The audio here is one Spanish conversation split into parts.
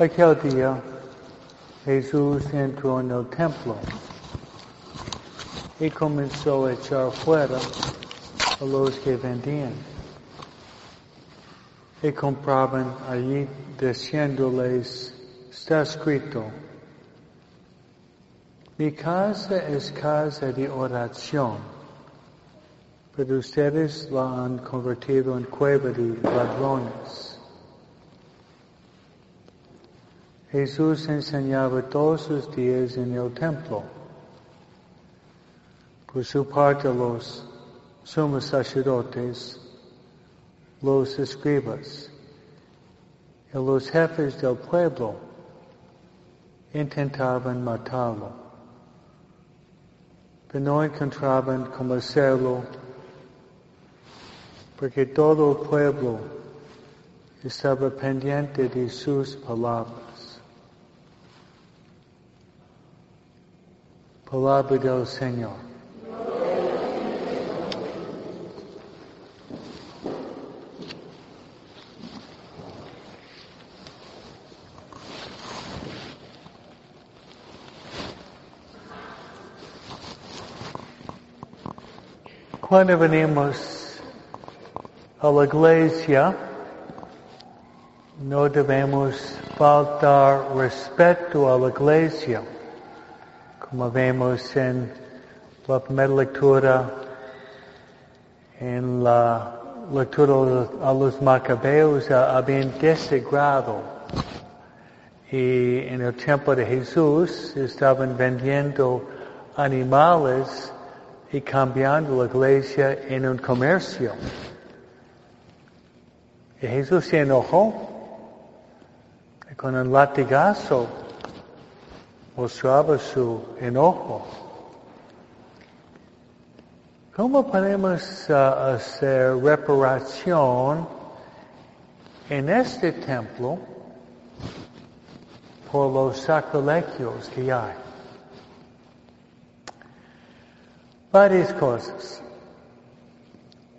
Aquel día Jesús entró en el templo y comenzó a echar fuera a los que vendían y compraban allí diciéndoles, está escrito, mi casa es casa de oración, pero ustedes la han convertido en cueva de ladrones. Jesús enseñaba todos los días en el templo. Por su parte los sumos sacerdotes, los escribas y los jefes del pueblo intentaban matarlo, pero no encontraban cómo hacerlo porque todo el pueblo estaba pendiente de sus palabras. Palabra Señor. Cuando venimos a la iglesia, no debemos faltar respeto a la iglesia como vemos en la primera lectura, en la lectura a los macabeos, habían desagrado. Y en el tiempo de Jesús estaban vendiendo animales y cambiando la iglesia en un comercio. Y Jesús se enojó con un latigazo mostraba su enojo. ¿Cómo podemos uh, hacer reparación en este templo por los sacrilegios que hay? Varias cosas.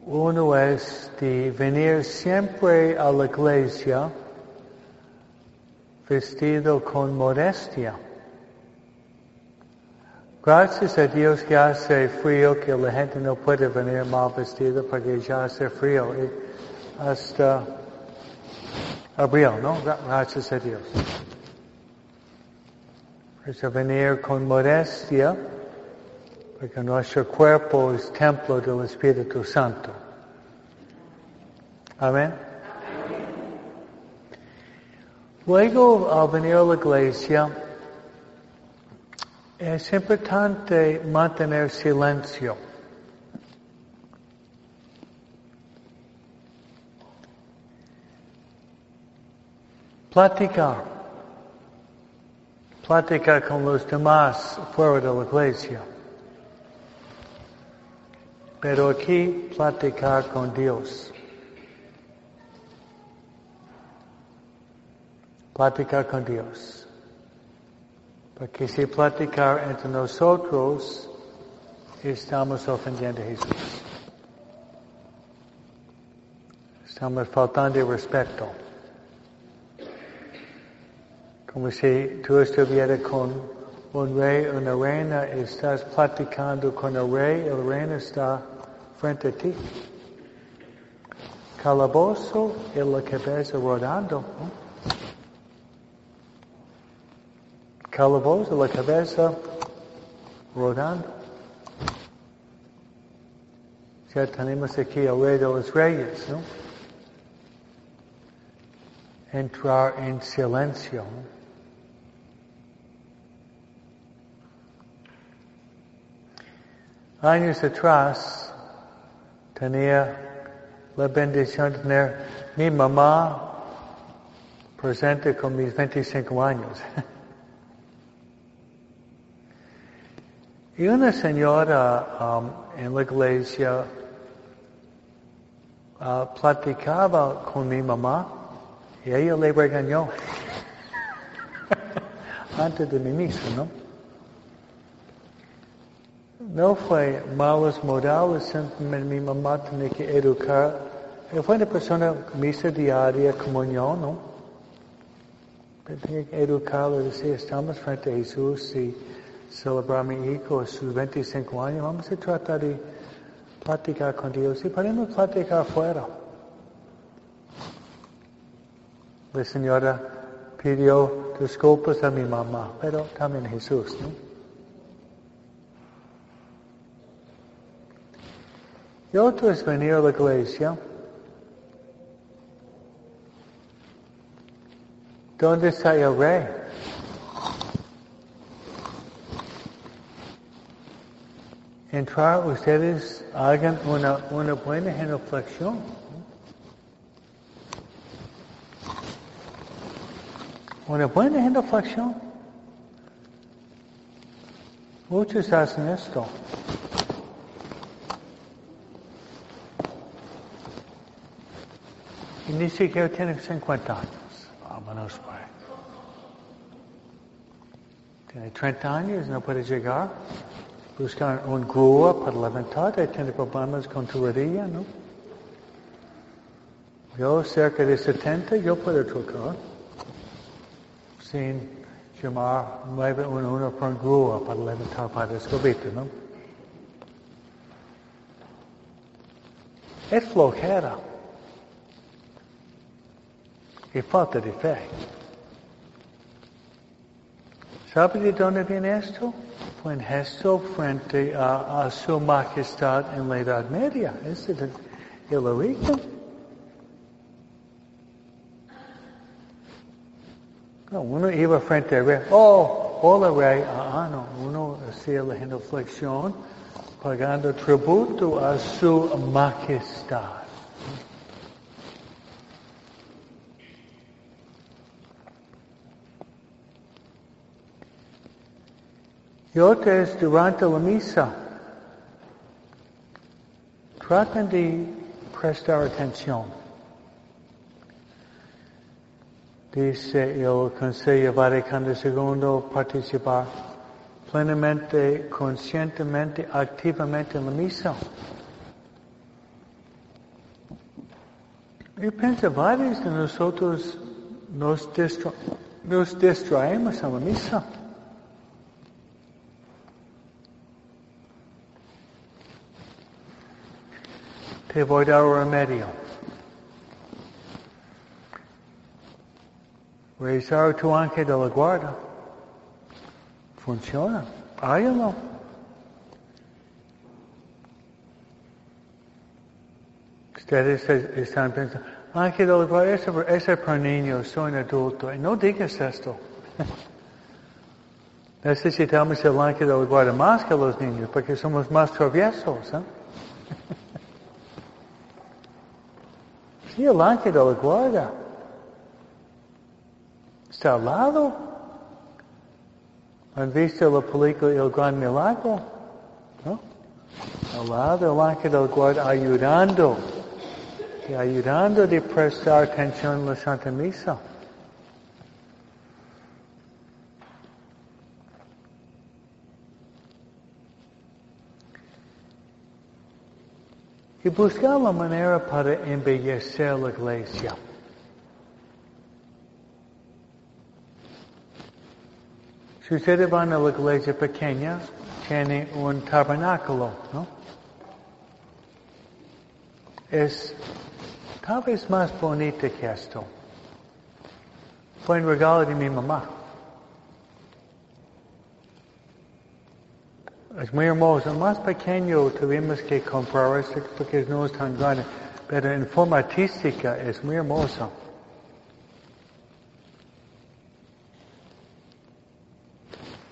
Uno es de venir siempre a la iglesia vestido con modestia. Gracias a Dios que hace frío, que la gente no puede venir mal vestida porque ya hace frío. Hasta abril, ¿no? Gracias a Dios. Es venir con modestia, porque nuestro cuerpo es templo del Espíritu Santo. Amén. Luego, al venir a la iglesia, es importante mantener silencio. Platicar. Platicar con los demás fuera de la iglesia. Pero aquí platicar con Dios. Platicar con Dios. Porque si platicar entre nosotros, estamos ofendiendo a Jesús. Estamos faltando respeto. Como si tú estuvieras con un rey una reina, estás platicando con el rey, el reina está frente a ti. Calabozo y la cabeza rodando. Calabozo, la cabeza rodando. Ya tenemos aquí el rey de los reyes, ¿no? Entrar en silencio. Años atrás tenía la bendición de tener mi mamá presente con mis 25 años. Y una señora um, en la iglesia uh, platicaba con mi mamá y ella le regañó antes de mi misa, ¿no? No fue malos modales, simplemente mi mamá tenía que educar. Fue una persona misa diaria, comunión, ¿no? Tenía que educarlo, decir, estamos frente a Jesús y celebrar mi hijo sus 25 años, vamos a tratar de platicar con Dios y podemos platicar afuera. La señora pidió disculpas a mi mamá, pero también Jesús, ¿no? Y otro es venir a la iglesia. ¿Dónde está el rey? Entrar, ustedes hagan una, una buena genuflexión. Una buena genuflexión. Muchos hacen esto. Y ni siquiera tienen 50 años. Vámonos, pues. Tiene 30 años, no puede llegar. Buscar un grúa para levantar, tiene problemas con tu rodilla, ¿no? Yo, cerca de 70, yo puedo tocar. Sin llamar 911 por un grúa para levantar para escobito, ¿no? Es flojera y falta de fe. ¿Sabe de dónde viene esto? En gesto frente a, su majestad en la Edad Media. Es el, el origen. No, uno iba frente al rey. Oh, hola rey. Ah, ah, no. Uno hacía la genuflexión pagando tributo a su majestad. Y otra durante la misa. Traten de prestar atención. Dice el Consejo Vaticano II participar plenamente, conscientemente, activamente en la misa. Y pienso, varios de nosotros nos, nos distraemos en la misa. Te voy a dar un remedio. Rezar tu ángel de la guarda. Funciona. Háganlo. Ustedes están pensando, ángel de la guarda, ese, es para niños, soy un adulto. no digas esto. Necesitamos el ángel de la guarda más que los niños, porque somos más traviesos. ¿eh? Sí, el ángel la guarda. Está al lado. ¿Han visto la película El Gran Milagro? ¿No? Al lado el ángel la guarda ayudando. Y ayudando de prestar atención en la Santa Misa. Y buscar la manera para embellecer la iglesia. Si ustedes van a la iglesia pequeña, tiene un tabernáculo, ¿no? Es tal vez más bonito que esto. Fue un regalo de mi mamá. Muy hermoso. Más pequeño tuvimos que comprar este porque no es tan grande. Pero en forma artística es muy hermoso.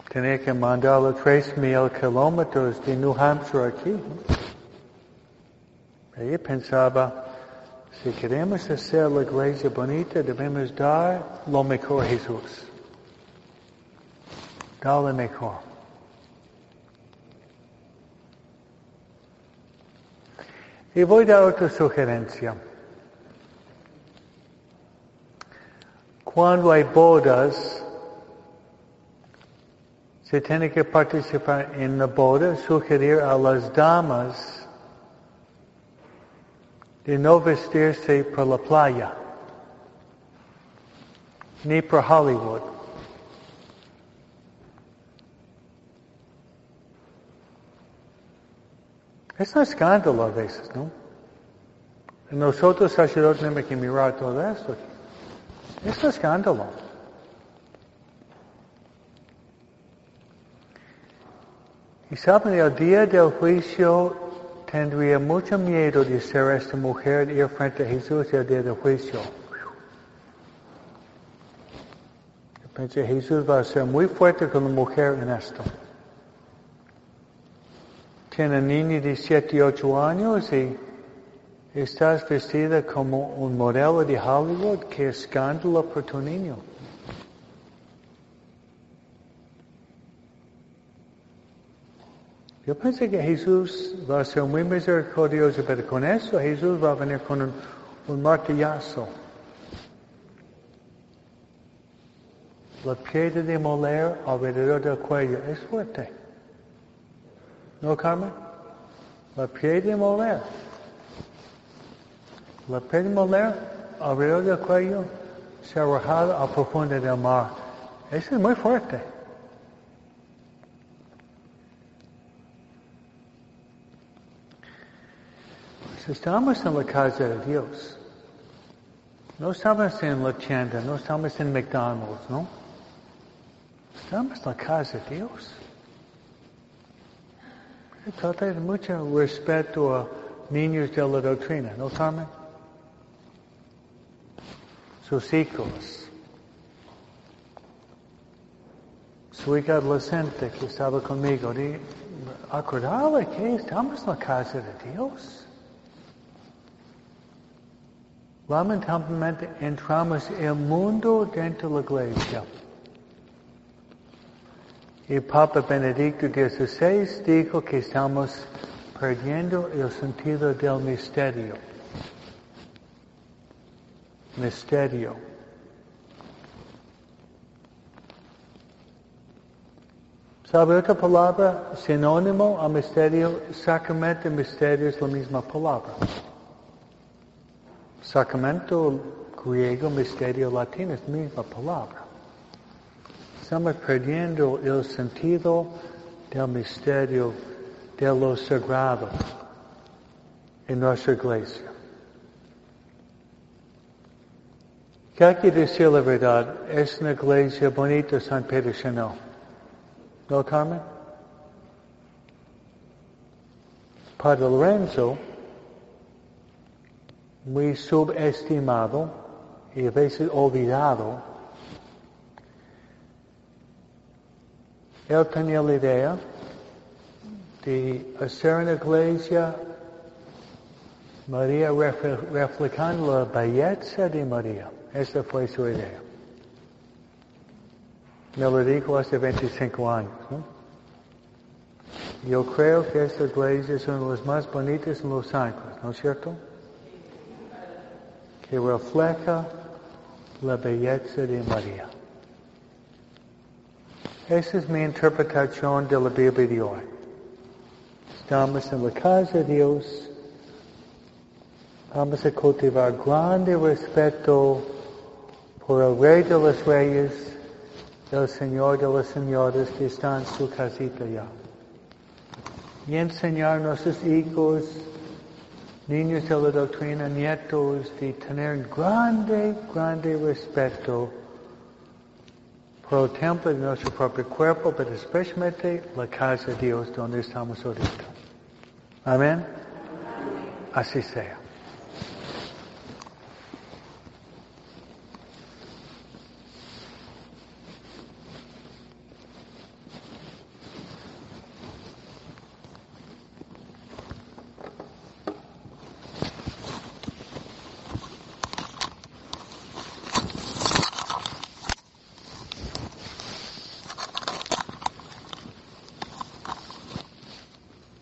Tenía que mandarlo tres mil kilómetros de New Hampshire aquí. Ella pensaba, si queremos hacer la iglesia bonita, debemos dar lo mejor Jesús. Dar lo mejor. Y voy a dar otra sugerencia. Cuando hay bodas, se tiene que participar en la boda, sugerir a las damas de no vestirse por la playa. ni por Hollywood. Es un escándalo a veces, ¿no? Nosotros sacerdotes tenemos que mirar todo esto. Es un escándalo. Y saben, el día del juicio tendría mucho miedo de ser esta mujer ir frente a Jesús el día del juicio. Yo pensé, Jesús va a ser muy fuerte con la mujer en esto tiene niño de 7, 8 años y estás vestida como un modelo de Hollywood, qué escándalo por tu niño. Yo pensé que Jesús va a ser muy misericordioso, pero con eso Jesús va a venir con un, un martillazo. La piedra de moler alrededor del cuello es fuerte. ¿No, Carmen? La de moler. La de moler alrededor del cuello se ha a profundo del mar. Eso es muy fuerte. Estamos en la casa de Dios, no estamos en la tienda, no estamos en McDonald's, ¿no? Estamos en la casa de Dios. Trata de mucho respeto a niños de la doctrina, ¿no, Carmen? Sus hijos. Su hija adolescente que estaba conmigo, de, que estamos en la casa de Dios. Lamentablemente entramos el mundo dentro de la iglesia. Y Papa Benedicto XVI dijo que estamos perdiendo el sentido del misterio. Misterio. ¿Sabe otra palabra sinónimo a misterio? Sacramento y misterio es la misma palabra. Sacramento griego, misterio latino es la misma palabra. Estamos perdiendo el sentido del misterio de lo sagrado en nuestra iglesia. ¿Qué hay que decir la verdad? Es una iglesia bonita San Pedro Chanel. ¿No, Carmen? Padre Lorenzo, muy subestimado y a veces olvidado, Él tenía la idea de hacer una iglesia María reflejando la belleza de María. Esa fue su idea. Me lo dijo hace 25 años. Yo creo que esta iglesia es una de las más bonitas en Los Ángeles, ¿no es cierto? Que refleja la belleza de María. Esa es mi interpretación de la Biblia de hoy. Estamos en la casa de Dios. Vamos a cultivar grande respeto por el Rey de los Reyes, el Señor de las Señoras que está en su casita ya. Y enseñar a nuestros hijos, niños de la doctrina, nietos, de tener grande, grande respeto por el templo de nuestro propio cuerpo, pero especialmente la casa de Dios donde estamos ahorita. Amén. Así sea.